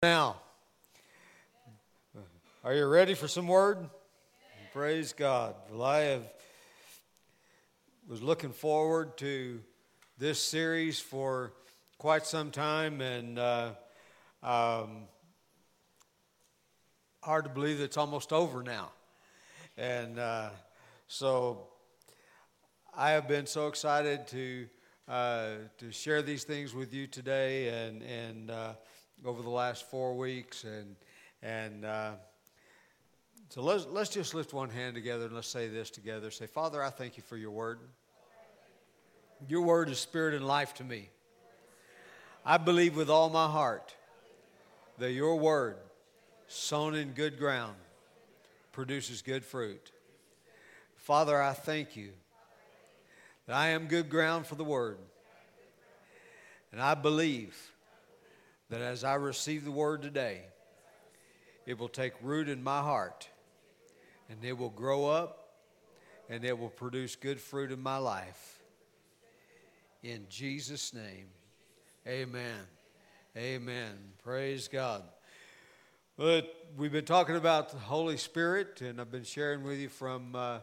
Now, are you ready for some word? Praise God. Well, I have was looking forward to this series for quite some time, and uh, um, hard to believe it's almost over now. And uh, so, I have been so excited to uh, to share these things with you today, and and uh, over the last four weeks, and and uh, so let's let's just lift one hand together and let's say this together. Say, Father, I thank you for your word. Your word is spirit and life to me. I believe with all my heart that your word, sown in good ground, produces good fruit. Father, I thank you that I am good ground for the word. And I believe that as I receive the word today, it will take root in my heart and it will grow up and it will produce good fruit in my life. In Jesus' name, amen. Amen. Praise God. But we've been talking about the Holy Spirit, and I've been sharing with you from, uh,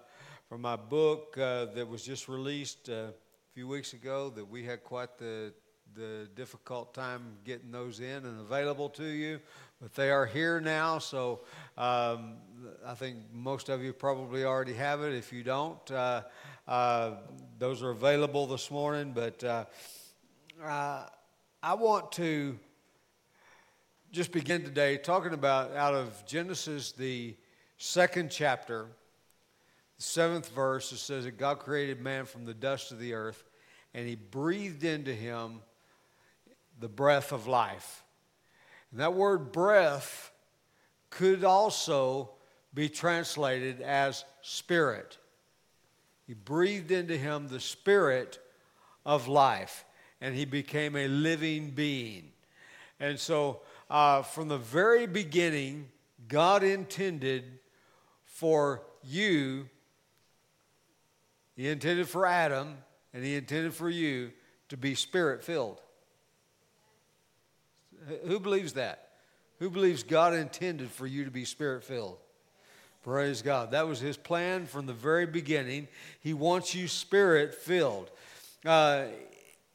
from my book uh, that was just released uh, a few weeks ago that we had quite the the difficult time getting those in and available to you, but they are here now. So um, I think most of you probably already have it. If you don't, uh, uh, those are available this morning. But uh, uh I want to just begin today talking about out of Genesis, the second chapter, the seventh verse. It says that God created man from the dust of the earth, and He breathed into him the breath of life. And that word breath could also be translated as spirit. He breathed into him the spirit of life, and he became a living being. And so, uh, from the very beginning, God intended for you, He intended for Adam, and He intended for you to be spirit filled. Who believes that? Who believes God intended for you to be spirit filled? Praise God. That was his plan from the very beginning. He wants you spirit filled. Uh,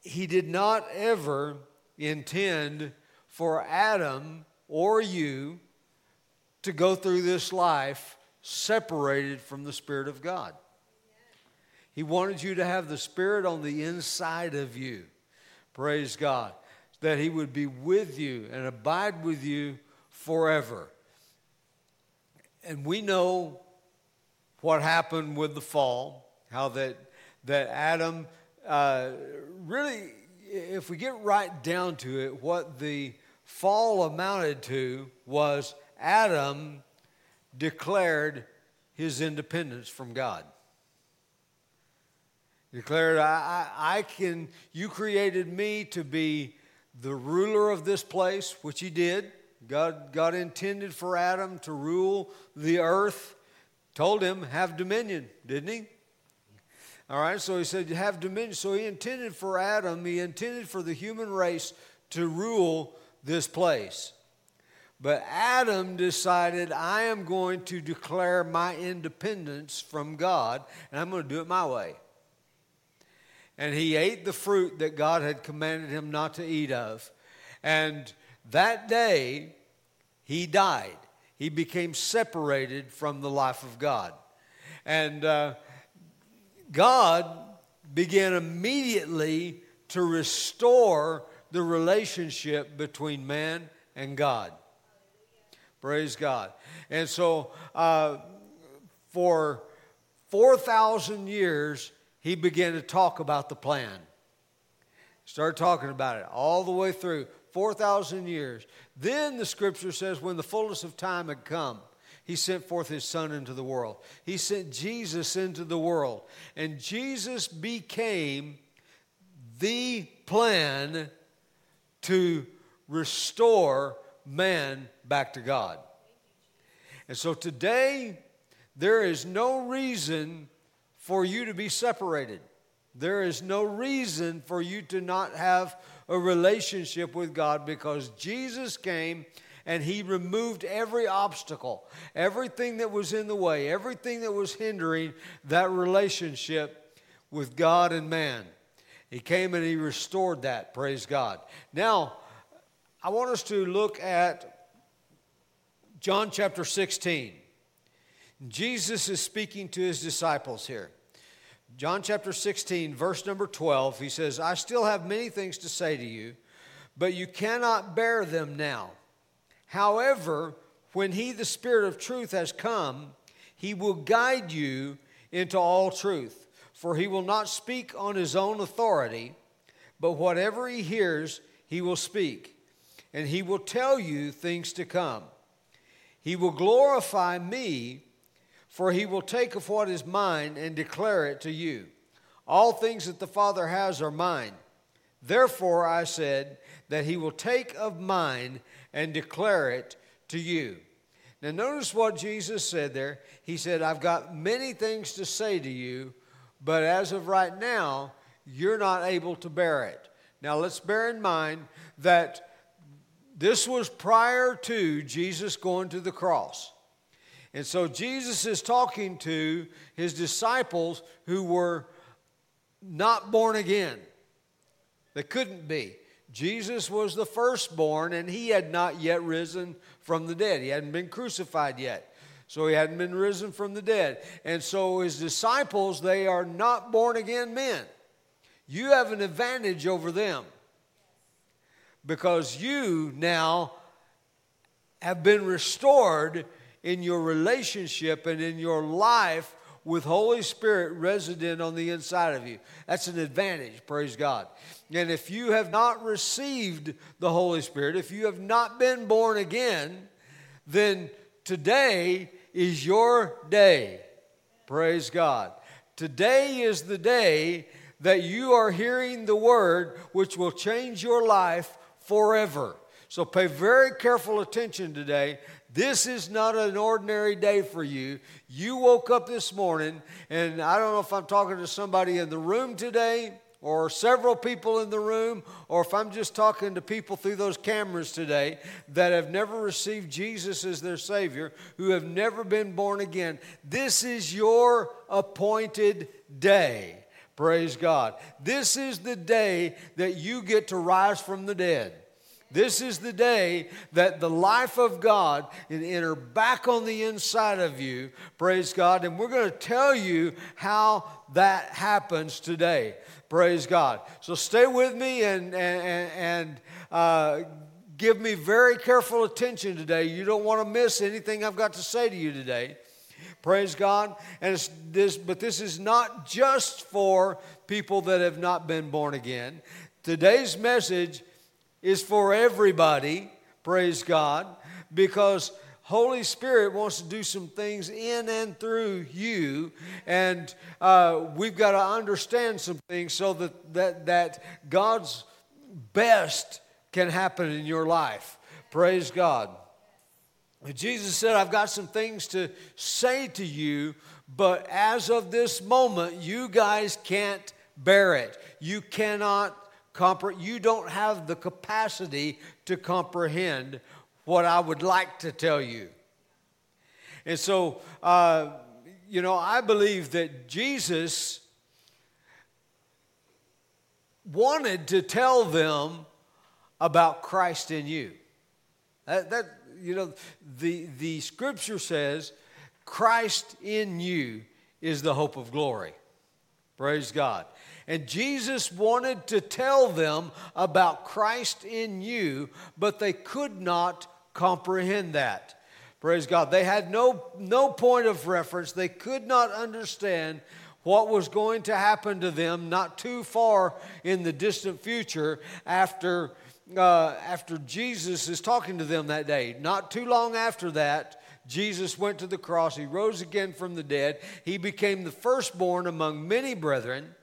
he did not ever intend for Adam or you to go through this life separated from the Spirit of God. He wanted you to have the Spirit on the inside of you. Praise God that he would be with you and abide with you forever. And we know what happened with the fall, how that, that Adam uh, really, if we get right down to it, what the fall amounted to was Adam declared his independence from God. declared, I, I, I can, you created me to be the ruler of this place, which he did. God, God intended for Adam to rule the earth. Told him, have dominion, didn't he? All right, so he said, have dominion. So he intended for Adam, he intended for the human race to rule this place. But Adam decided, I am going to declare my independence from God, and I'm going to do it my way and he ate the fruit that God had commanded him not to eat of. And that day, he died. He became separated from the life of God. And uh, God began immediately to restore the relationship between man and God. Praise God. And so, uh, for 4,000 years, he began to talk about the plan. Started talking about it all the way through 4,000 years. Then the scripture says, when the fullness of time had come, he sent forth his son into the world. He sent Jesus into the world. And Jesus became the plan to restore man back to God. And so today, there is no reason for you to be separated. There is no reason for you to not have a relationship with God because Jesus came and he removed every obstacle, everything that was in the way, everything that was hindering that relationship with God and man. He came and he restored that, praise God. Now, I want us to look at John chapter 16. Jesus is speaking to his disciples here. John chapter 16, verse number 12, he says, I still have many things to say to you, but you cannot bear them now. However, when he, the Spirit of truth, has come, he will guide you into all truth. For he will not speak on his own authority, but whatever he hears, he will speak, and he will tell you things to come. He will glorify me, for he will take of what is mine and declare it to you. All things that the Father has are mine. Therefore, I said that he will take of mine and declare it to you. Now, notice what Jesus said there. He said, I've got many things to say to you, but as of right now, you're not able to bear it. Now, let's bear in mind that this was prior to Jesus going to the cross. And so Jesus is talking to his disciples who were not born again. They couldn't be. Jesus was the firstborn, and he had not yet risen from the dead. He hadn't been crucified yet. So he hadn't been risen from the dead. And so his disciples, they are not born again men. You have an advantage over them because you now have been restored in your relationship and in your life with Holy Spirit resident on the inside of you. That's an advantage, praise God. And if you have not received the Holy Spirit, if you have not been born again, then today is your day. Praise God. Today is the day that you are hearing the word which will change your life forever. So pay very careful attention today. This is not an ordinary day for you. You woke up this morning, and I don't know if I'm talking to somebody in the room today or several people in the room, or if I'm just talking to people through those cameras today that have never received Jesus as their Savior, who have never been born again. This is your appointed day. Praise God. This is the day that you get to rise from the dead. This is the day that the life of God can enter back on the inside of you. Praise God. And we're going to tell you how that happens today. Praise God. So stay with me and, and, and uh, give me very careful attention today. You don't want to miss anything I've got to say to you today. Praise God. And this, but this is not just for people that have not been born again. Today's message is for everybody, praise God, because Holy Spirit wants to do some things in and through you, and uh, we've got to understand some things so that, that, that God's best can happen in your life. Praise God. Jesus said, I've got some things to say to you, but as of this moment, you guys can't bear it. You cannot compre- you don't have the capacity to comprehend what I would like to tell you. And so, uh, you know, I believe that Jesus wanted to tell them about Christ in you. That, that, you know, the, the scripture says, Christ in you is the hope of glory. Praise God. And Jesus wanted to tell them about Christ in you, but they could not comprehend that. Praise God. They had no, no point of reference. They could not understand what was going to happen to them not too far in the distant future after, uh, after Jesus is talking to them that day. Not too long after that, Jesus went to the cross. He rose again from the dead. He became the firstborn among many brethren.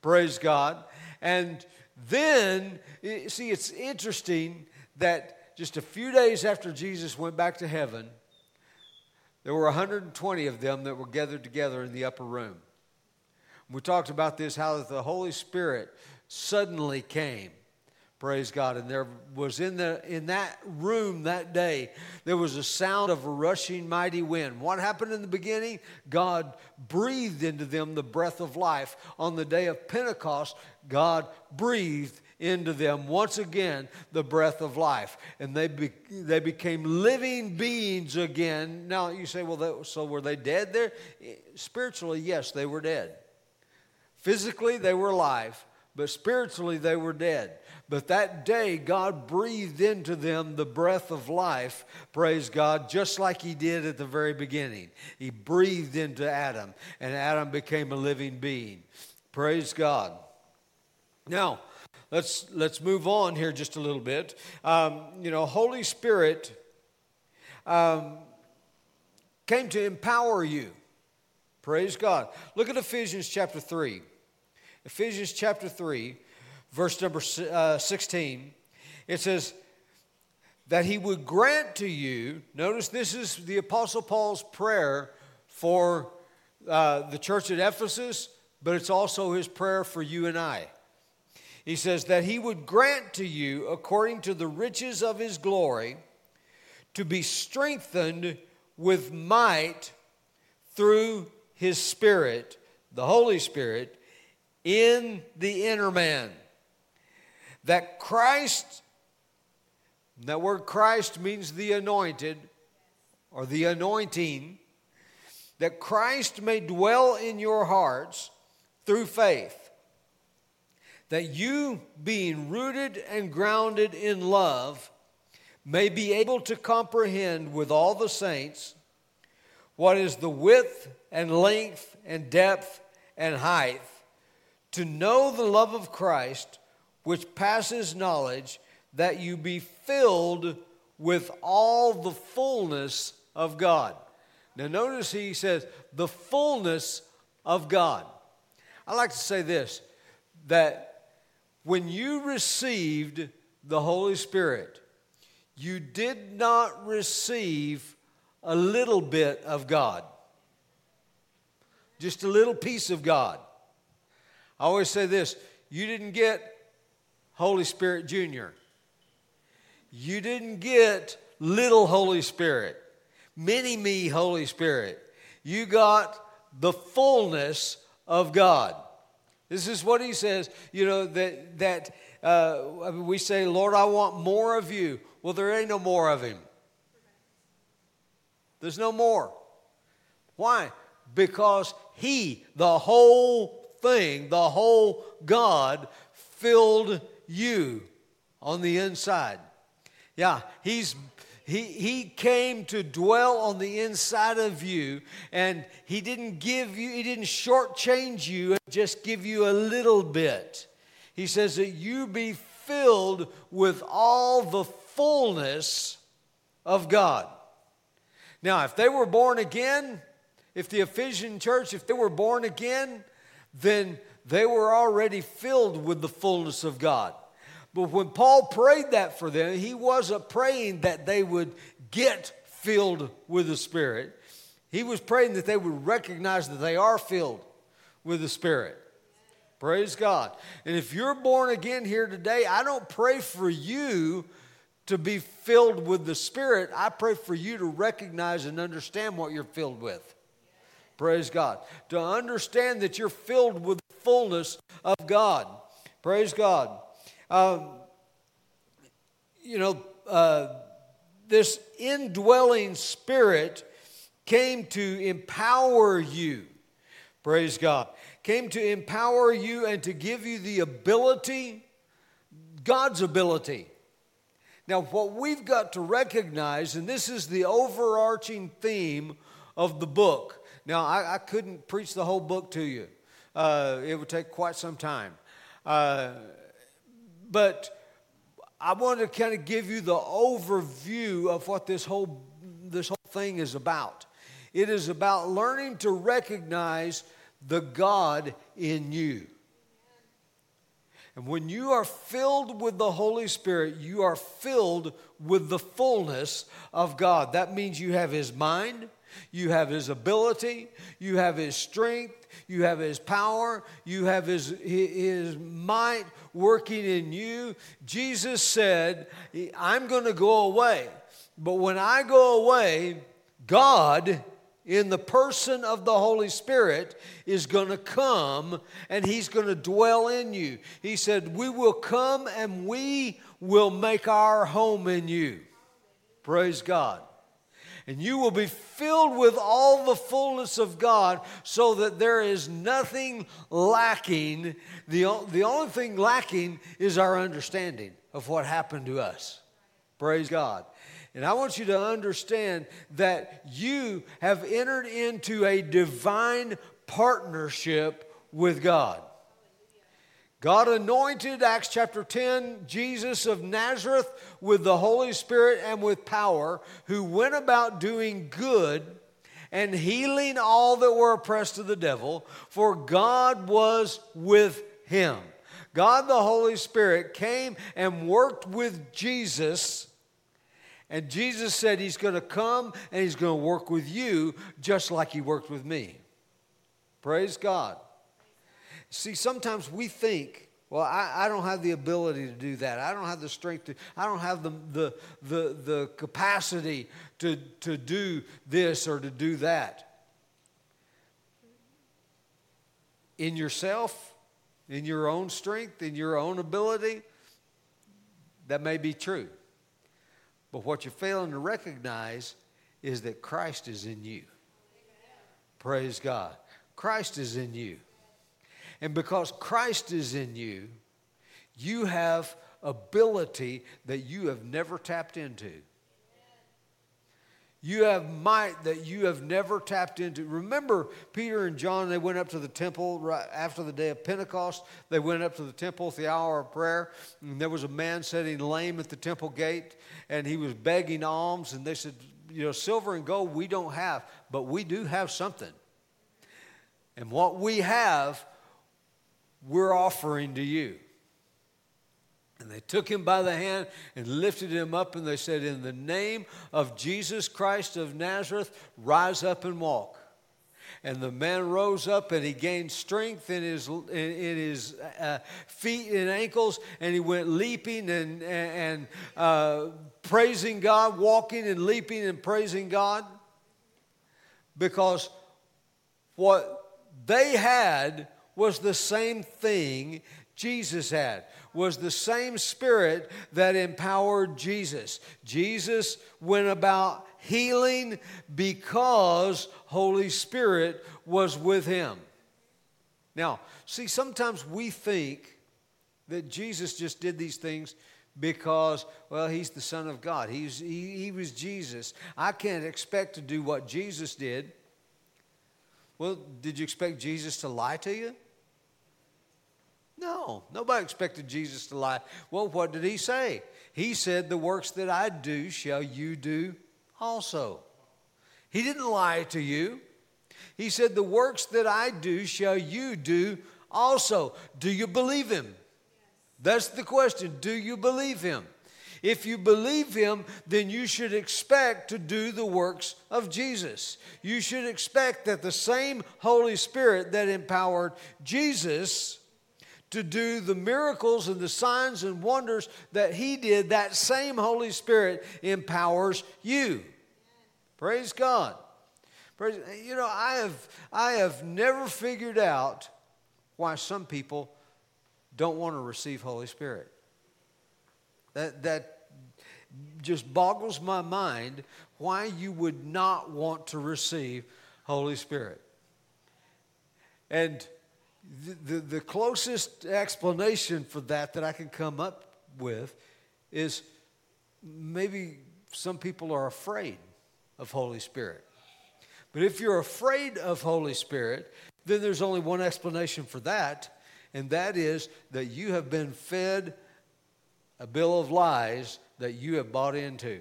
Praise God. And then, see, it's interesting that just a few days after Jesus went back to heaven, there were 120 of them that were gathered together in the upper room. We talked about this how the Holy Spirit suddenly came. Praise God. And there was in, the, in that room that day, there was a sound of a rushing mighty wind. What happened in the beginning? God breathed into them the breath of life. On the day of Pentecost, God breathed into them once again the breath of life. And they, be, they became living beings again. Now you say, well, that, so were they dead there? Eh, spiritually, yes, they were dead. Physically, they were alive, but spiritually, they were dead. But that day, God breathed into them the breath of life, praise God, just like He did at the very beginning. He breathed into Adam, and Adam became a living being. Praise God. Now, let's, let's move on here just a little bit. Um, you know, Holy Spirit um, came to empower you. Praise God. Look at Ephesians chapter 3. Ephesians chapter 3 verse number uh, 16, it says, that he would grant to you, notice this is the Apostle Paul's prayer for uh, the church at Ephesus, but it's also his prayer for you and I. He says that he would grant to you, according to the riches of his glory, to be strengthened with might through his Spirit, the Holy Spirit, in the inner man. That Christ, that word Christ means the anointed or the anointing, that Christ may dwell in your hearts through faith, that you, being rooted and grounded in love, may be able to comprehend with all the saints what is the width and length and depth and height, to know the love of Christ which passes knowledge, that you be filled with all the fullness of God. Now, notice he says, the fullness of God. I like to say this that when you received the Holy Spirit, you did not receive a little bit of God, just a little piece of God. I always say this you didn't get Holy Spirit Junior. You didn't get little Holy Spirit, mini me Holy Spirit. You got the fullness of God. This is what he says, you know, that, that uh, we say, Lord, I want more of you. Well, there ain't no more of him. There's no more. Why? Because he, the whole thing, the whole God, filled you on the inside. Yeah, he's he, he came to dwell on the inside of you, and he didn't give you, he didn't shortchange you and just give you a little bit. He says that you be filled with all the fullness of God. Now, if they were born again, if the Ephesian church, if they were born again, then they were already filled with the fullness of God. But when Paul prayed that for them, he wasn't praying that they would get filled with the Spirit. He was praying that they would recognize that they are filled with the Spirit. Praise God. And if you're born again here today, I don't pray for you to be filled with the Spirit. I pray for you to recognize and understand what you're filled with. Praise God. To understand that you're filled with the fullness of God. Praise God. Um, you know, uh, this indwelling spirit came to empower you. Praise God. Came to empower you and to give you the ability, God's ability. Now, what we've got to recognize, and this is the overarching theme of the book, now, I, I couldn't preach the whole book to you, uh, it would take quite some time. Uh, but I want to kind of give you the overview of what this whole, this whole thing is about. It is about learning to recognize the God in you. And when you are filled with the Holy Spirit, you are filled with the fullness of God. That means you have His mind, You have his ability, you have his strength, you have his power, you have his, his might working in you. Jesus said, I'm going to go away. But when I go away, God, in the person of the Holy Spirit, is going to come and He's going to dwell in you. He said, We will come and we will make our home in you. Praise God. And you will be filled with all the fullness of God so that there is nothing lacking. The, the only thing lacking is our understanding of what happened to us. Praise God. And I want you to understand that you have entered into a divine partnership with God. God anointed, Acts chapter 10, Jesus of Nazareth with the Holy Spirit and with power, who went about doing good and healing all that were oppressed of the devil, for God was with him. God the Holy Spirit came and worked with Jesus, and Jesus said he's going to come and he's going to work with you just like he worked with me. Praise God. See, sometimes we think, well, I, I, don't have the ability to do that. I don't have the strength to, I don't have the, the, the, the capacity to, to do this or to do that. In yourself, in your own strength, in your own ability, that may be true. But what you're failing to recognize is that Christ is in you. Praise God. Christ is in you. And because Christ is in you, you have ability that you have never tapped into. You have might that you have never tapped into. Remember, Peter and John, they went up to the temple right after the day of Pentecost. They went up to the temple at the hour of prayer. And there was a man sitting lame at the temple gate, and he was begging alms. And they said, You know, silver and gold we don't have, but we do have something. And what we have, we're offering to you. And they took him by the hand and lifted him up, and they said, In the name of Jesus Christ of Nazareth, rise up and walk. And the man rose up and he gained strength in his, in, in his uh, feet and ankles, and he went leaping and, and uh, praising God, walking and leaping and praising God. Because what they had was the same thing Jesus had, was the same spirit that empowered Jesus. Jesus went about healing because Holy Spirit was with him. Now, see, sometimes we think that Jesus just did these things because, well, he's the Son of God. He's, he, he was Jesus. I can't expect to do what Jesus did. Well, did you expect Jesus to lie to you? No, nobody expected Jesus to lie. Well, what did he say? He said, The works that I do shall you do also. He didn't lie to you. He said, The works that I do shall you do also. Do you believe him? That's the question. Do you believe him? If you believe him, then you should expect to do the works of Jesus. You should expect that the same Holy Spirit that empowered Jesus to do the miracles and the signs and wonders that he did, that same Holy Spirit empowers you. Praise God. Praise, you know, I have, I have never figured out why some people don't want to receive Holy Spirit. That, that just boggles my mind why you would not want to receive Holy Spirit. And the, the, closest explanation for that that I can come up with is maybe some people are afraid of Holy Spirit. But if you're afraid of Holy Spirit, then there's only one explanation for that, and that is that you have been fed a bill of lies that you have bought into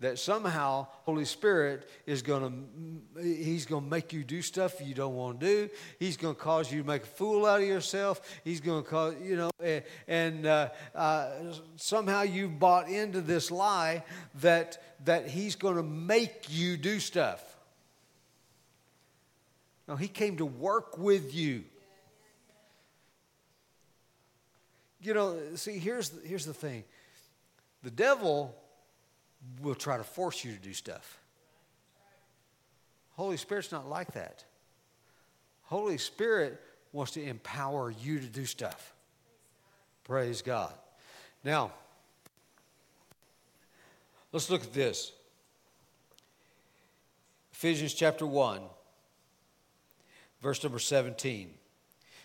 that somehow Holy Spirit is going to he's going to make you do stuff you don't want to do. He's going to cause you to make a fool out of yourself. He's going to cause you know and, uh, uh, somehow you've bought into this lie that that he's going to make you do stuff. No, he came to work with you. You know, see, here's, here's the thing the devil will try to force you to do stuff. Holy Spirit's not like that. Holy Spirit wants to empower you to do stuff. Praise God. Now, let's look at this. Ephesians chapter 1, verse number 17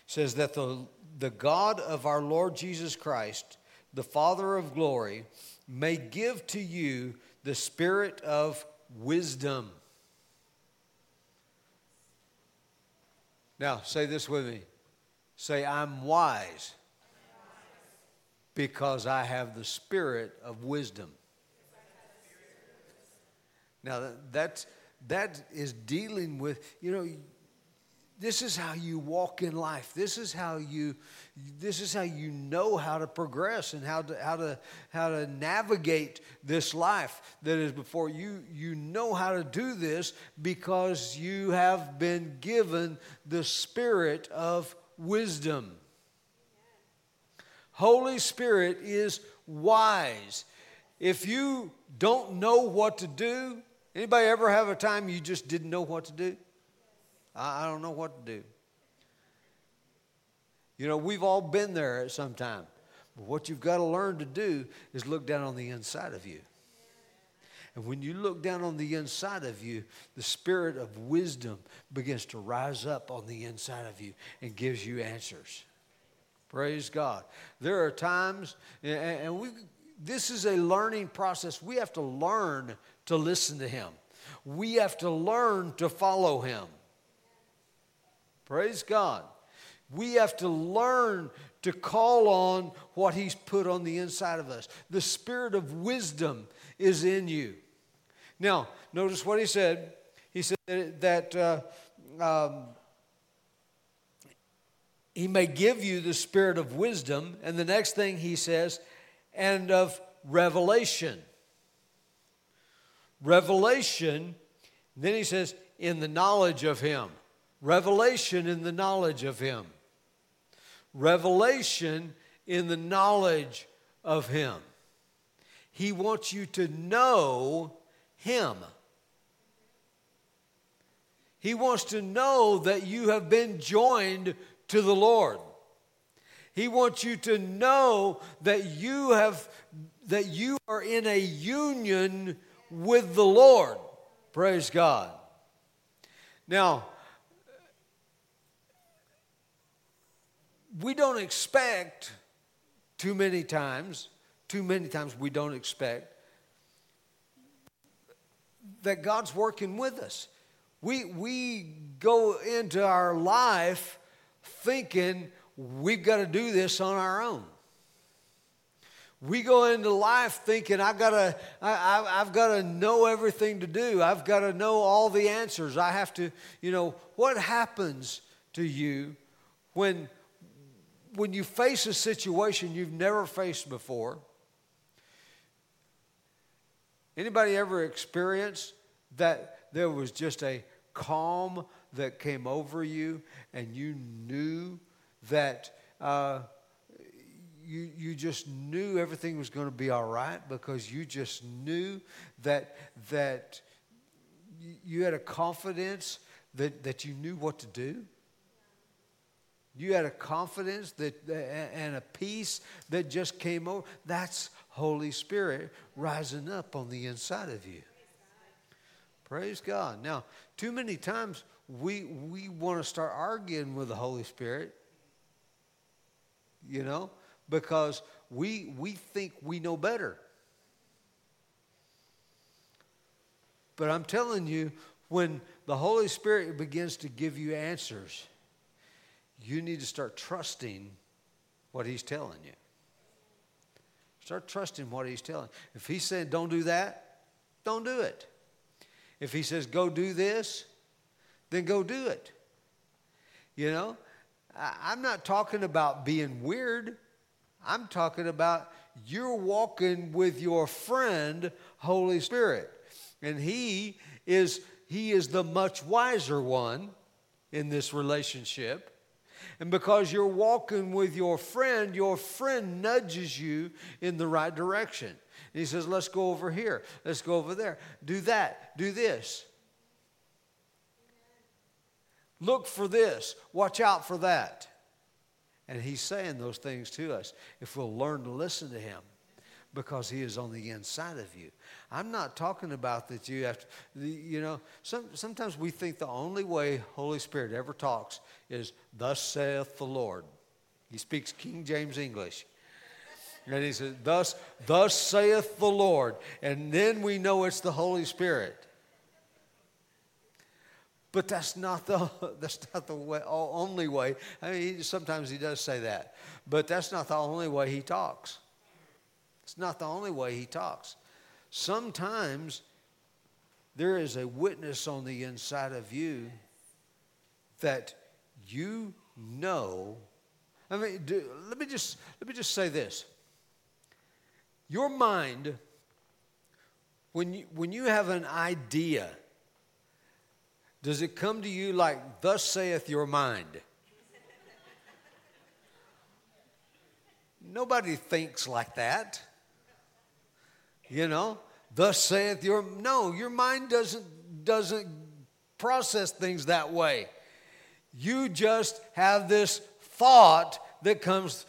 says that the, the God of our Lord Jesus Christ, the Father of glory, may give to you the spirit of wisdom. Now, say this with me. Say, I'm wise because I have the spirit of wisdom. Now, that's, that is dealing with, you know, this is how you walk in life. This is how you this is how you know how to progress and how to how to how to navigate this life that is before you. You know how to do this because you have been given the spirit of wisdom. Holy Spirit is wise. If you don't know what to do, anybody ever have a time you just didn't know what to do? I, I don't know what to do. You know, we've all been there at some time. But what you've got to learn to do is look down on the inside of you. And when you look down on the inside of you, the spirit of wisdom begins to rise up on the inside of you and gives you answers. Praise God. There are times, and we, this is a learning process. We have to learn to listen to Him, we have to learn to follow Him. Praise God. We have to learn to call on what He's put on the inside of us. The spirit of wisdom is in you. Now, notice what He said. He said that uh, um, He may give you the spirit of wisdom. And the next thing He says, and of revelation. Revelation, then He says, in the knowledge of Him. Revelation in the knowledge of Him. Revelation in the knowledge of Him. He wants you to know Him. He wants to know that you have been joined to the Lord. He wants you to know that you have that you are in a union with the Lord. Praise God. Now, we don't expect too many times, too many times we don't expect that God's working with us. We, we go into our life thinking we've got to do this on our own. We go into life thinking I've got to, I, I've got to know everything to do. I've got to know all the answers. I have to, you know, what happens to you when when you face a situation you've never faced before, anybody ever experienced that there was just a calm that came over you and you knew that uh, you, you just knew everything was going to be all right because you just knew that, that you had a confidence that, that you knew what to do? You had a confidence that, uh, and a peace that just came over. That's Holy Spirit rising up on the inside of you. Praise God. Now, too many times we, we want to start arguing with the Holy Spirit, you know, because we, we think we know better. But I'm telling you, when the Holy Spirit begins to give you answers, you need to start trusting what he's telling you. Start trusting what he's telling. If he's saying don't do that, don't do it. If he says go do this, then go do it. You know, I'm not talking about being weird. I'm talking about you're walking with your friend, Holy Spirit. And he is he is the much wiser one in this relationship. And because you're walking with your friend, your friend nudges you in the right direction. And he says, Let's go over here. Let's go over there. Do that. Do this. Look for this. Watch out for that. And he's saying those things to us if we'll learn to listen to him because he is on the inside of you. I'm not talking about that you have to, you know, some, sometimes we think the only way Holy Spirit ever talks is, Thus saith the Lord. He speaks King James English. And he says, Thus, thus saith the Lord. And then we know it's the Holy Spirit. But that's not the that's not the way, only way. I mean, sometimes he does say that, but that's not the only way he talks. It's not the only way he talks. Sometimes there is a witness on the inside of you that you know. I mean, do, let me just let me just say this. Your mind, when you, when you have an idea does it come to you like, Thus saith your mind? Nobody thinks like that. You know, thus saith your no, your mind doesn't doesn't process things that way. You just have this thought that comes,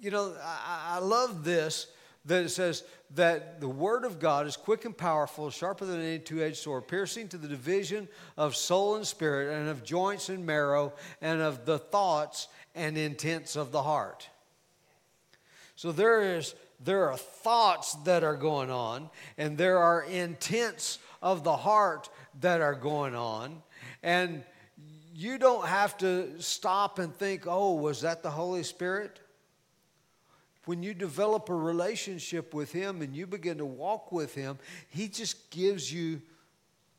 you know, I, I love this that it says that the word of God is quick and powerful, sharper than any two edged sword, piercing to the division of soul and spirit, and of joints and marrow, and of the thoughts and intents of the heart. So there is there are thoughts that are going on, and there are intents of the heart that are going on. And you don't have to stop and think, oh, was that the Holy Spirit? when you develop a relationship with Him and you begin to walk with Him, He just gives you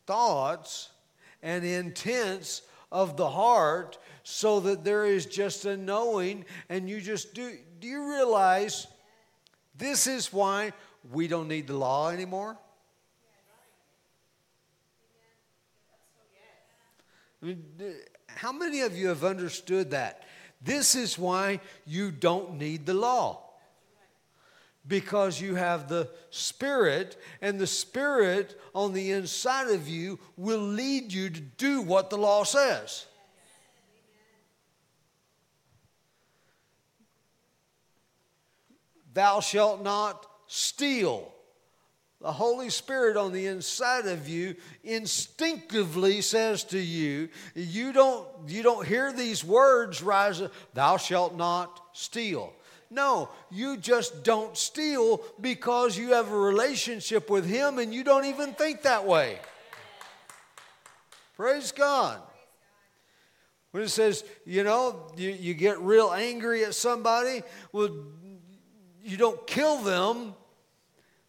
thoughts and intents of the heart so that there is just a knowing and you just do. Do you realize this is why we don't need the law anymore? How many of you have understood that? This is why you don't need the law because you have the Spirit, and the Spirit on the inside of you will lead you to do what the law says. Thou shalt not steal. The Holy Spirit on the inside of you instinctively says to you, you don't, you don't hear these words rise, thou shalt not steal. No, you just don't steal because you have a relationship with Him and you don't even think that way. Praise God. When it says, you know, you, you get real angry at somebody, well, you don't kill them,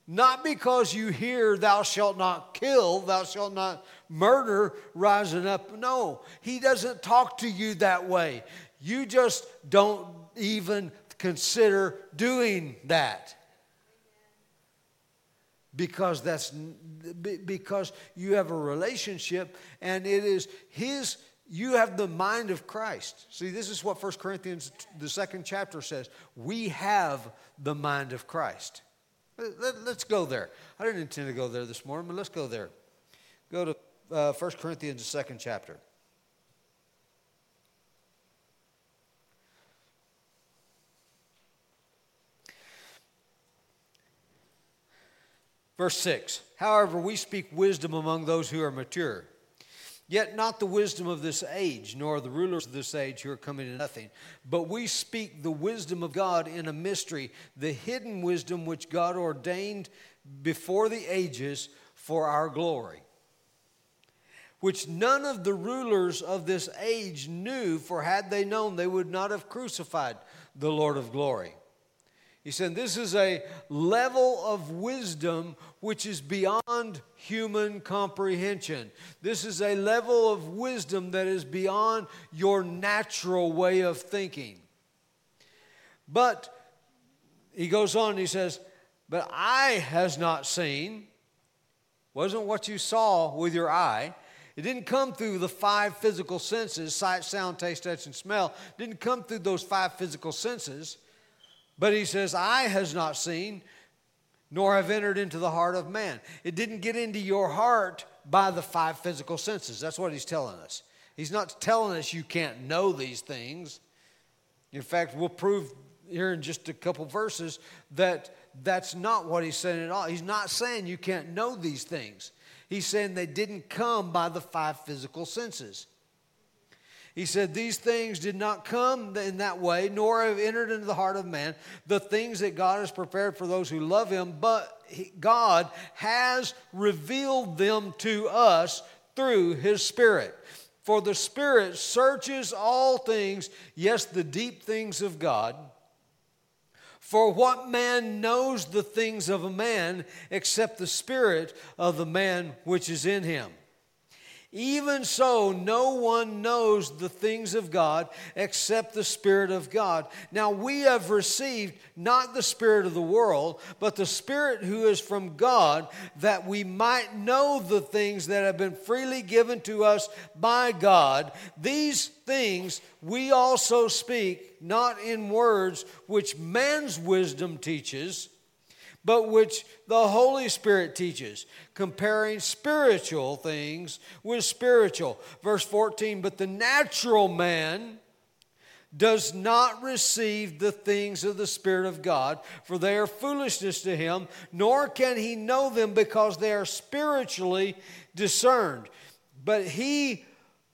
not because you hear, thou shalt not kill, thou shalt not murder rising up. No, he doesn't talk to you that way. You just don't even consider doing that because that's because you have a relationship and it is his you have the mind of christ. See this is what 1 corinthians the second chapter says. We have the mind of christ. Let, us go there. I didn't intend to go there this morning but let's go there. Go to uh, 1 corinthians the second chapter. Verse 6 However, we speak wisdom among those who are mature. Yet not the wisdom of this age, nor the rulers of this age who are coming to nothing. But we speak the wisdom of God in a mystery, the hidden wisdom which God ordained before the ages for our glory. Which none of the rulers of this age knew, for had they known, they would not have crucified the Lord of glory. He said, This is a level of wisdom which is beyond human comprehension. This is a level of wisdom that is beyond your natural way of thinking. But he goes on and he says, But eye has not seen, wasn't what you saw with your eye. It didn't come through the five physical senses sight, sound, taste, touch, and smell. It didn't come through those five physical senses. But he says, Eye has not seen, nor have entered into the heart of man. It didn't get into your heart by the five physical senses. That's what he's telling us. He's not telling us you can't know these things. In fact, we'll prove here in just a couple verses that that's not what he's saying at all. He's not saying you can't know these things. He's saying they didn't come by the five physical senses. He said, These things did not come in that way, nor have entered into the heart of man, the things that God has prepared for those who love him, but God has revealed them to us through his Spirit. For the Spirit searches all things, yes, the deep things of God. For what man knows the things of a man except the spirit of the man which is in him? Even so, no one knows the things of God except the Spirit of God. Now, we have received not the Spirit of the world, but the Spirit who is from God, that we might know the things that have been freely given to us by God. These things we also speak, not in words which man's wisdom teaches but which the Holy Spirit teaches, comparing spiritual things with spiritual. Verse 14, but the natural man does not receive the things of the Spirit of God, for they are foolishness to him, nor can he know them because they are spiritually discerned. But he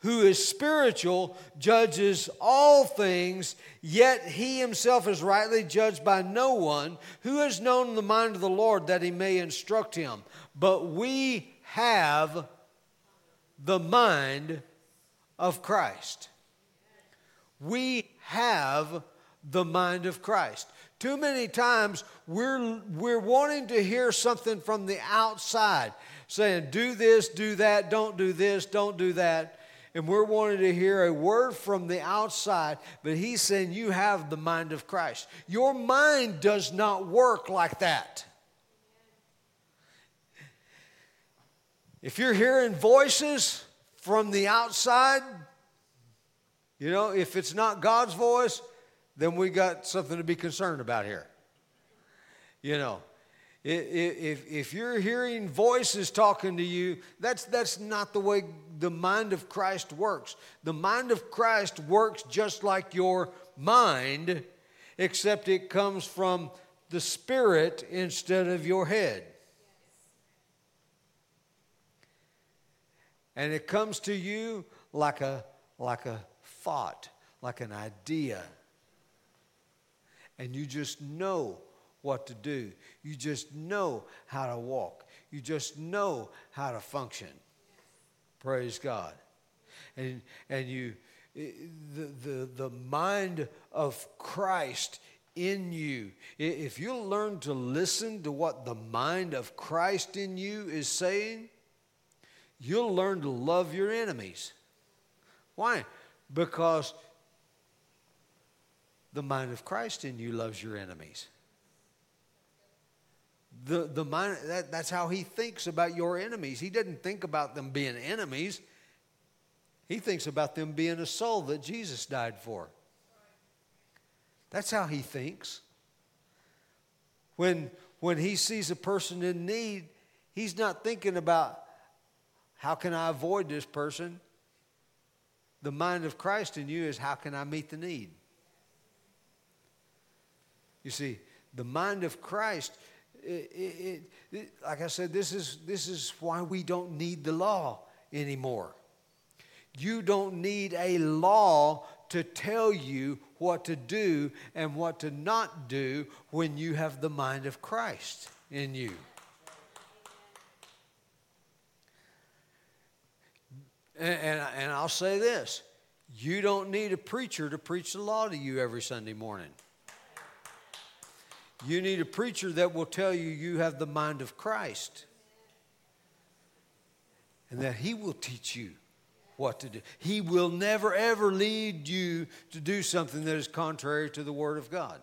who is spiritual judges all things, yet he himself is rightly judged by no one. Who has known the mind of the Lord that he may instruct him? But we have the mind of Christ. We have the mind of Christ. Too many times we're, we're wanting to hear something from the outside saying, do this, do that, don't do this, don't do that and we're wanting to hear a word from the outside, but he's saying you have the mind of Christ. Your mind does not work like that. If you're hearing voices from the outside, you know, if it's not God's voice, then we got something to be concerned about here. You know, if, if you're hearing voices talking to you, that's, that's not the way the mind of Christ works. The mind of Christ works just like your mind, except it comes from the Spirit instead of your head. And it comes to you like a, like a thought, like an idea. And you just know what to do. You just know how to walk. You just know how to function. Praise God. And, and you, eh, the, the, the mind of Christ in you, if you learn to listen to what the mind of Christ in you is saying, you'll learn to love your enemies. Why? Because the mind of Christ in you loves your enemies. The, the mind, that, that's how he thinks about your enemies. He doesn't think about them being enemies. He thinks about them being a soul that Jesus died for. That's how he thinks. When, when he sees a person in need, he's not thinking about how can I avoid this person? The mind of Christ in you is how can I meet the need? You see, the mind of Christ it, it, like I said, this is, this is why we don't need the law anymore. You don't need a law to tell you what to do and what to not do when you have the mind of Christ in you. And, and, and I'll say this you don't need a preacher to preach the law to you every Sunday morning. You need a preacher that will tell you you have the mind of Christ and that he will teach you what to do. He will never, ever lead you to do something that is contrary to the Word of God.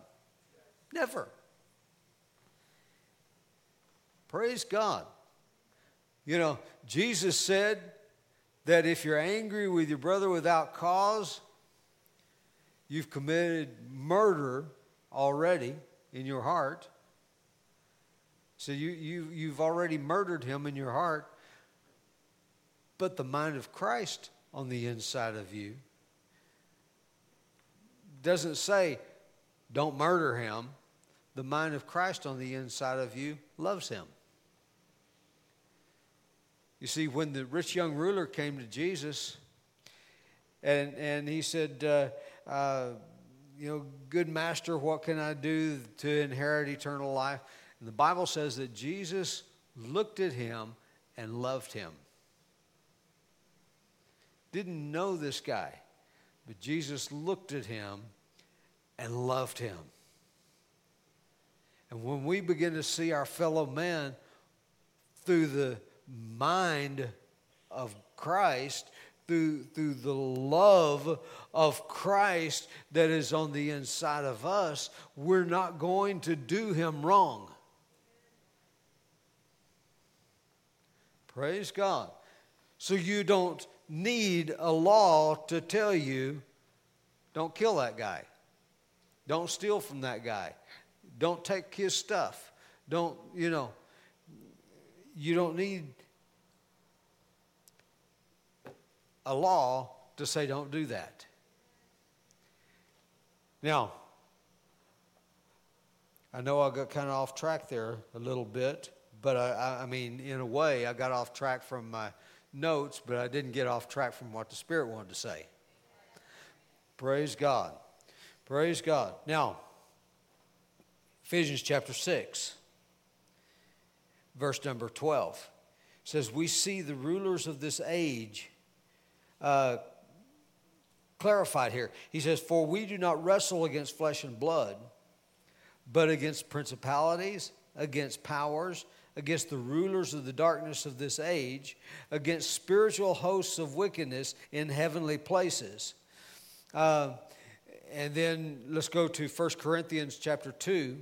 Never. Praise God. You know, Jesus said that if you're angry with your brother without cause, you've committed murder already in your heart. So you, you, you've already murdered him in your heart. But the mind of Christ on the inside of you doesn't say, don't murder him. The mind of Christ on the inside of you loves him. You see, when the rich young ruler came to Jesus and, and he said, uh, uh, You know, good master, what can I do to inherit eternal life? And the Bible says that Jesus looked at him and loved him. Didn't know this guy, but Jesus looked at him and loved him. And when we begin to see our fellow man through the mind of Christ, through, through the love of Christ that is on the inside of us, we're not going to do him wrong. Praise God. So you don't need a law to tell you don't kill that guy. Don't steal from that guy. Don't take his stuff. Don't, you know, you don't need a law to say don't do that. Now, I know I got kind of off track there a little bit, but I, I, mean, in a way, I got off track from my notes, but I didn't get off track from what the Spirit wanted to say. Praise God. Praise God. Now, Ephesians chapter 6, verse number 12 says, We see the rulers of this age uh, clarified here. He says, For we do not wrestle against flesh and blood, but against principalities, against powers, against the rulers of the darkness of this age, against spiritual hosts of wickedness in heavenly places. Uh, and then let's go to 1 Corinthians chapter 2,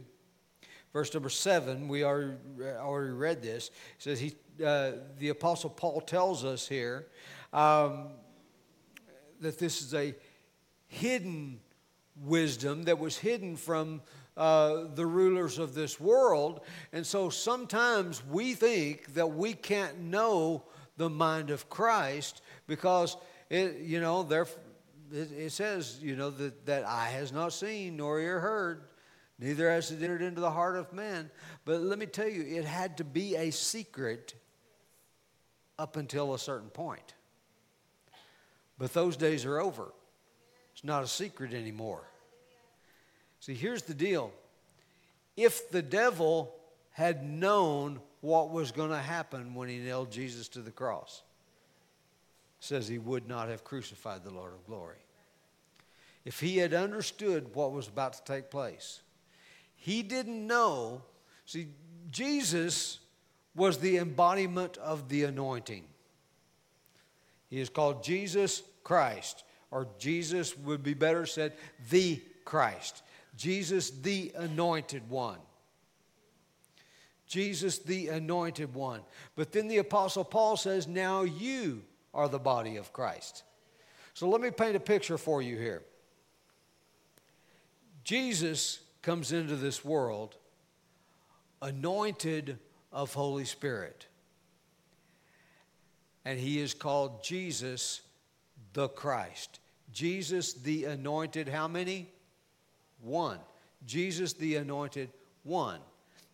verse number 7. We already, already read this. It says, he, uh, the Apostle Paul tells us here um, that this is a hidden wisdom that was hidden from uh, the rulers of this world. And so sometimes we think that we can't know the mind of Christ because it, you know, there, it, it says, you know, that, that eye has not seen nor ear heard, neither has it entered into the heart of man. But let me tell you, it had to be a secret up until a certain point. But those days are over. It's not a secret anymore. See, here's the deal. If the devil had known what was going to happen when he nailed Jesus to the cross, says he would not have crucified the Lord of glory. If he had understood what was about to take place, he didn't know. See, Jesus was the embodiment of the anointing. He is called Jesus Christ, or Jesus would be better said, the Christ. Jesus, the anointed one. Jesus, the anointed one. But then the Apostle Paul says, Now you are the body of Christ. So let me paint a picture for you here. Jesus comes into this world anointed of Holy Spirit. And he is called Jesus the Christ. Jesus the anointed, how many? One. Jesus the anointed, one.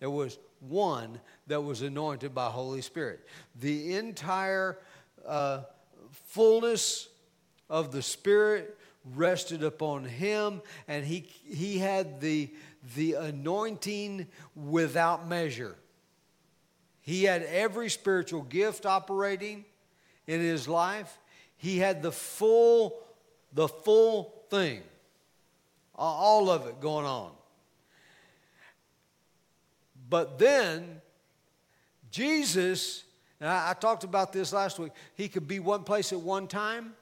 There was one that was anointed by Holy Spirit. The entire uh, fullness of the Spirit rested upon him, and he, he had the, the anointing without measure. He had every spiritual gift operating in his life. He had the full, the full thing, all of it going on. But then Jesus, I, I talked about this last week, he could be one place at one time.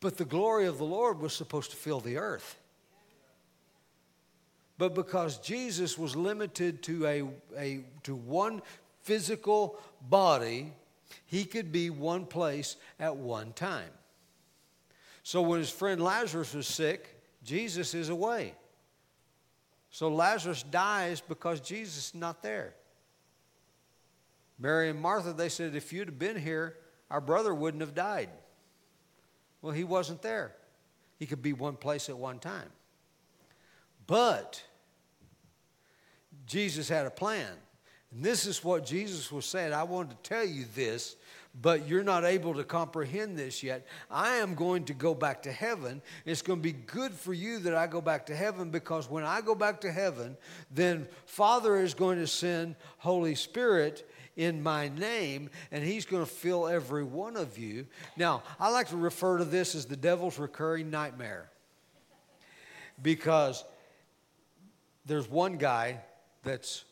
But the glory of the Lord was supposed to fill the earth. But because Jesus was limited to, a, a, to one physical body, he could be one place at one time. So when his friend Lazarus was sick, Jesus is away. So Lazarus dies because Jesus is not there. Mary and Martha, they said, if you'd have been here, our brother wouldn't have died. Well, he wasn't there. He could be one place at one time. But Jesus had a plan. And this is what Jesus was saying. I wanted to tell you this, but you're not able to comprehend this yet. I am going to go back to heaven. It's going to be good for you that I go back to heaven because when I go back to heaven, then Father is going to send Holy Spirit in my name, and he's going to fill every one of you. Now, I like to refer to this as the devil's recurring nightmare because there's one guy that's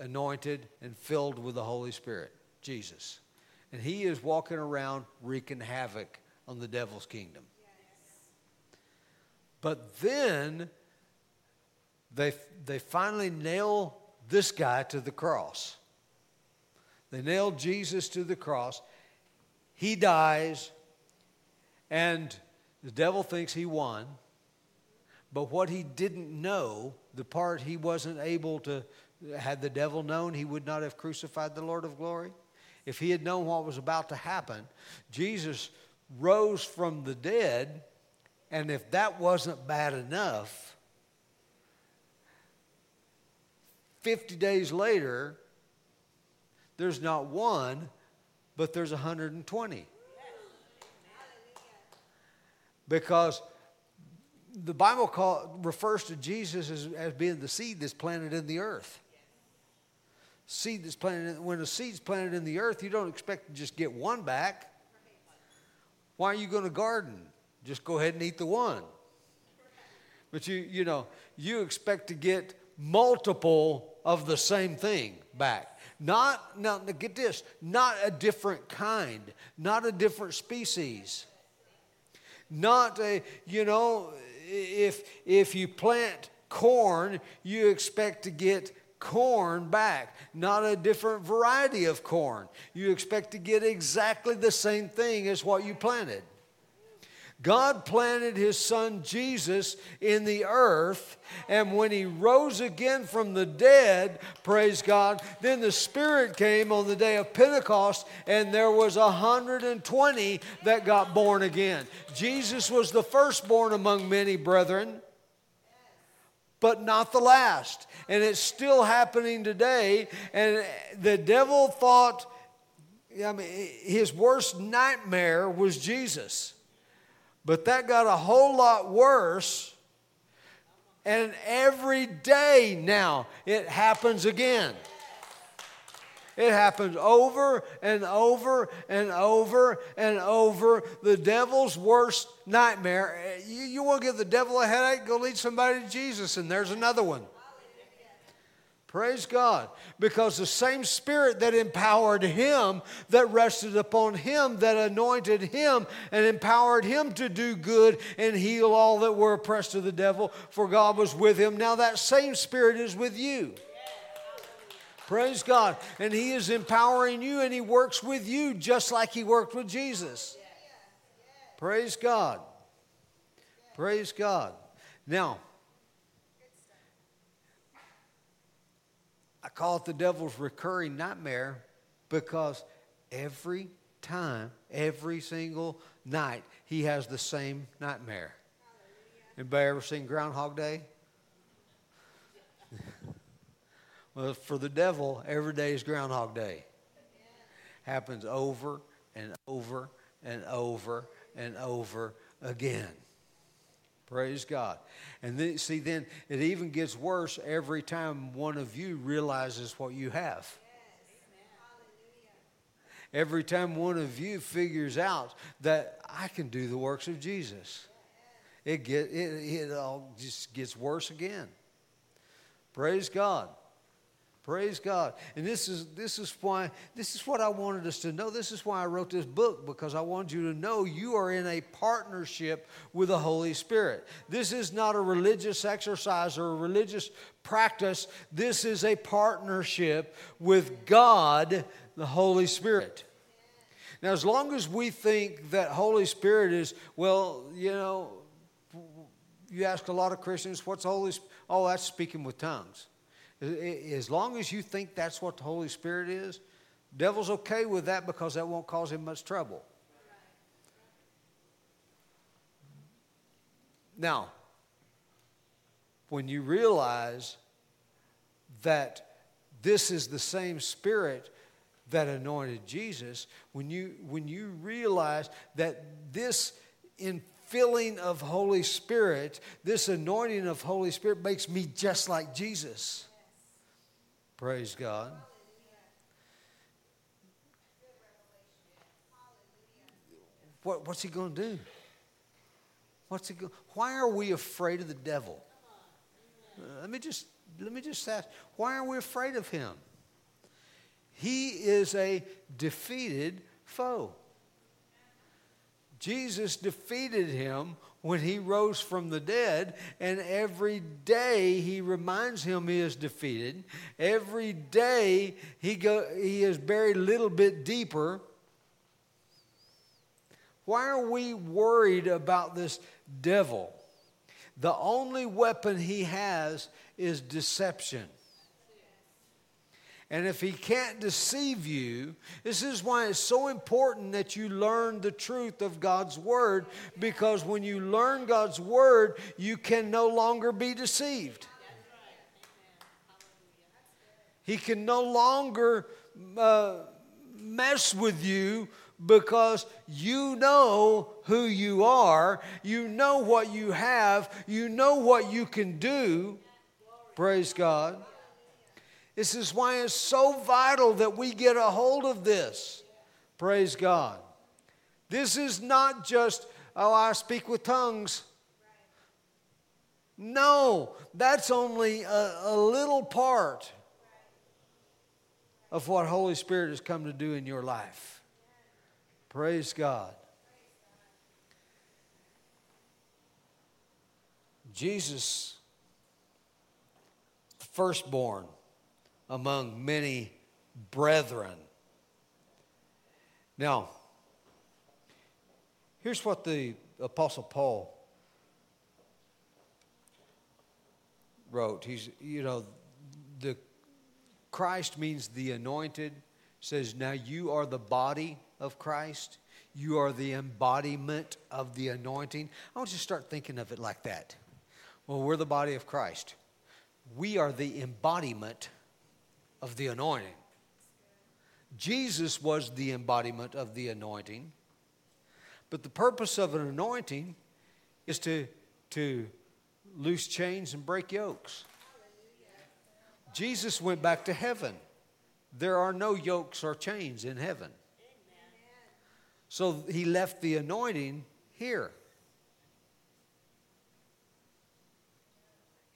anointed and filled with the Holy Spirit, Jesus. And he is walking around wreaking havoc on the devil's kingdom. But then they, they finally nail this guy to the cross. They nail Jesus to the cross. He dies, and the devil thinks he won. But what he didn't know, the part he wasn't able to, had the devil known, he would not have crucified the Lord of glory. If he had known what was about to happen, Jesus rose from the dead, and if that wasn't bad enough, 50 days later, there's not one, but there's 120. Because the Bible call, refers to Jesus as, as being the seed that's planted in the earth. Seed that's planted, when a seed's planted in the earth, you don't expect to just get one back. Why are you going to garden? Just go ahead and eat the one. But you, you know, you expect to get multiple of the same thing back. Not, now get this, not a different kind, not a different species. Not a, you know, if, if you plant corn, you expect to get corn back, not a different variety of corn. You expect to get exactly the same thing as what you planted. God planted his son Jesus in the earth, and when he rose again from the dead, praise God, then the Spirit came on the day of Pentecost, and there was 120 that got born again. Jesus was the firstborn among many brethren, but not the last. And it's still happening today, and the devil thought, I mean, his worst nightmare was Jesus. But that got a whole lot worse. And every day now it happens again. It happens over and over and over and over. The devil's worst nightmare. You, you want to give the devil a headache? Go lead somebody to Jesus, and there's another one. Praise God. Because the same spirit that empowered him, that rested upon him, that anointed him, and empowered him to do good and heal all that were oppressed of the devil, for God was with him. Now that same spirit is with you. Praise God. And he is empowering you and he works with you just like he worked with Jesus. Praise God. Praise God. Now, I call it the devil's recurring nightmare because every time, every single night, he has the same nightmare. Anybody ever seen Groundhog Day? Well, for the devil, every day is Groundhog Day. Happens over and over and over and over again. Praise God. And then, see, then it even gets worse every time one of you realizes what you have. Every time one of you figures out that I can do the works of Jesus, it, get, it, it all just gets worse again. Praise God. Praise God. And this is this is why this is what I wanted us to know. This is why I wrote this book because I wanted you to know you are in a partnership with the Holy Spirit. This is not a religious exercise or a religious practice. This is a partnership with God, the Holy Spirit. Now, as long as we think that Holy Spirit is, well, you know, you ask a lot of Christians, what's Holy? Oh, that's speaking with tongues. As long as you think that's what the Holy Spirit is, devil's okay with that because that won't cause him much trouble. Now, when you realize that this is the same spirit that anointed Jesus, when you, when you realize that this infilling of Holy Spirit, this anointing of Holy Spirit makes me just like Jesus. Praise God. What, what's he going to do? What's he go- Why are we afraid of the devil? Uh, let me just let me just ask. Why are we afraid of him? He is a defeated foe. Jesus defeated him when he rose from the dead, and every day he reminds him he is defeated. Every day he, go, he is buried a little bit deeper. Why are we worried about this devil? The only weapon he has is deception. And if he can't deceive you, this is why it's so important that you learn the truth of God's word because when you learn God's word, you can no longer be deceived. He can no longer uh, mess with you because you know who you are, you know what you have, you know what you can do. Praise God. This is why it's so vital that we get a hold of this. Praise God. This is not just, oh, I speak with tongues. No, that's only a, a little part of what Holy Spirit has come to do in your life. Praise God. Jesus, the firstborn among many brethren. Now, here's what the Apostle Paul wrote. He's, you know, the Christ means the anointed, says, Now you are the body of Christ. You are the embodiment of the anointing. I want you to start thinking of it like that. Well, we're the body of Christ. We are the embodiment of the anointing. Jesus was the embodiment of the anointing. But the purpose of an anointing is to, to loose chains and break yokes. Jesus went back to heaven. There are no yokes or chains in heaven. So he left the anointing here.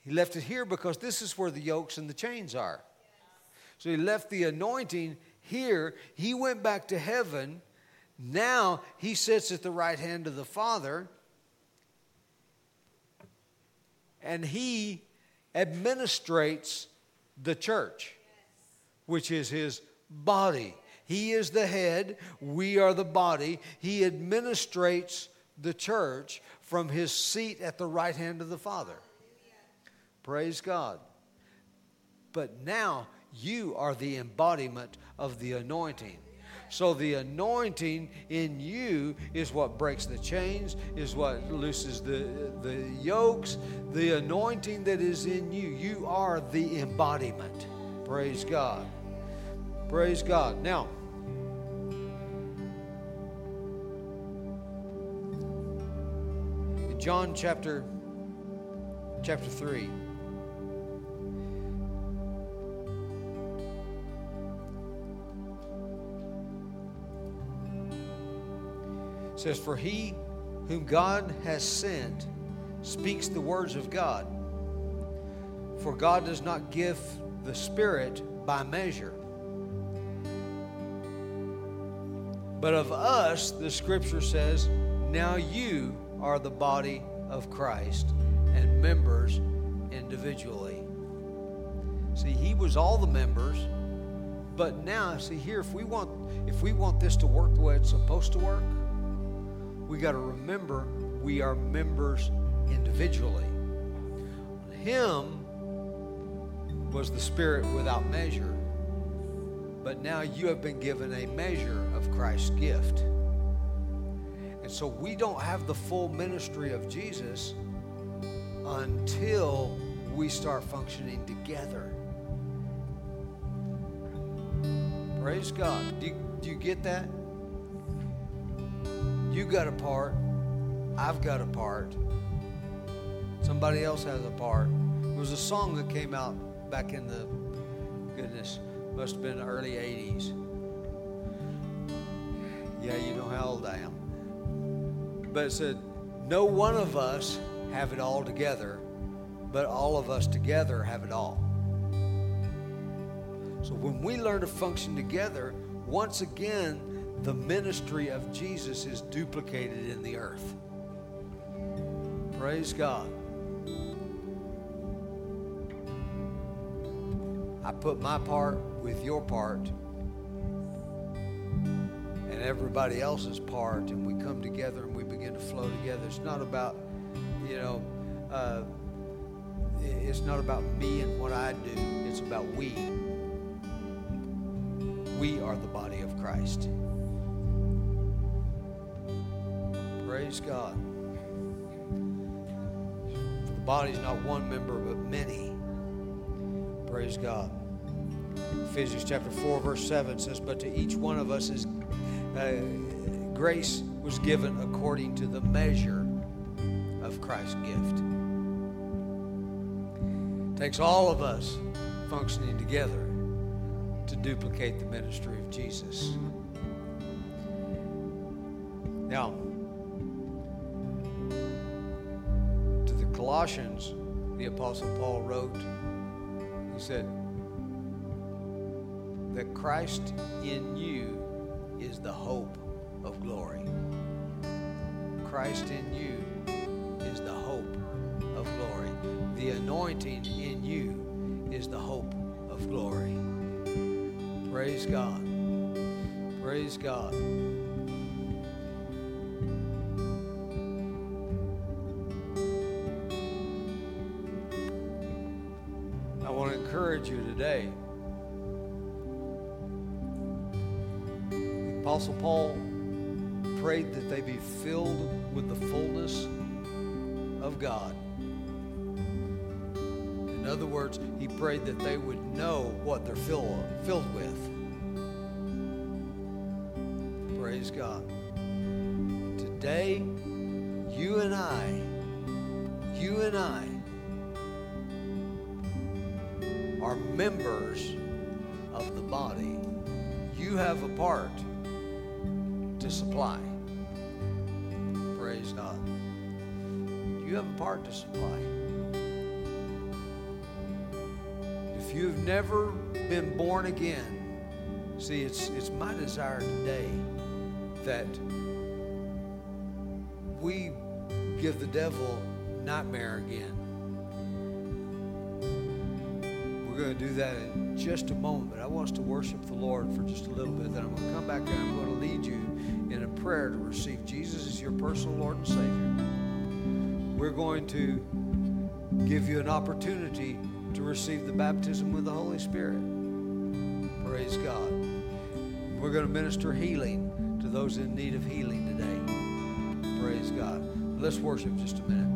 He left it here because this is where the yokes and the chains are. So he left the anointing here. He went back to heaven. Now he sits at the right hand of the Father. And he administrates the church, which is his body. He is the head, we are the body. He administrates the church from his seat at the right hand of the Father. Praise God. But now you are the embodiment of the anointing. So the anointing in you is what breaks the chains, is what looses the, the yokes. The anointing that is in you, you are the embodiment. Praise God. Praise God. Now, John chapter chapter 3 says, For he whom God has sent speaks the words of God. For God does not give the Spirit by measure. But of us, the scripture says, Now you are the body of Christ and members individually. See, he was all the members, But now, see here, if we want if we want this to work the way it's supposed to work, we got to remember we are members individually. Him was the Spirit without measure, but now you have been given a measure of Christ's gift. And so we don't have the full ministry of Jesus until we start functioning together. Praise God. Do you, do you get that? You got a part. I've got a part. Somebody else has a part. There was a song that came out back in the, goodness, must have been the early 80s. Yeah, you know how old I am. But it said, No one of us have it all together, but all of us together have it all. So when we learn to function together, once again, the ministry of Jesus is duplicated in the earth. Praise God. I put my part with your part and everybody else's part, and we come together and we begin to flow together. It's not about, you know, uh, it's not about me and what I do, it's about we. We are the body of Christ. Praise God. For the body is not one member, but many. Praise God. Ephesians chapter 4, verse 7 says, But to each one of us is uh, grace was given according to the measure of Christ's gift. It takes all of us functioning together to duplicate the ministry of Jesus. Now, Colossians, the Apostle Paul wrote, he said, that Christ in you is the hope of glory. Christ in you is the hope of glory. The anointing in you is the hope of glory. Praise God. Praise God. Encourage you today. The Apostle Paul prayed that they be filled with the fullness of God. In other words, he prayed that they would know what they're fill, filled with. Praise God. Today, you and I, you and I are members of the body. You have a part to supply. Praise God. You have a part to supply. If you've never been born again, see, it's, it's my desire today that we give the devil nightmare again. Going to do that in just a moment. I want us to worship the Lord for just a little bit. Then I'm going to come back and I'm going to lead you in a prayer to receive Jesus as your personal Lord and Savior. We're going to give you an opportunity to receive the baptism with the Holy Spirit. Praise God. We're going to minister healing to those in need of healing today. Praise God. Let's worship just a minute.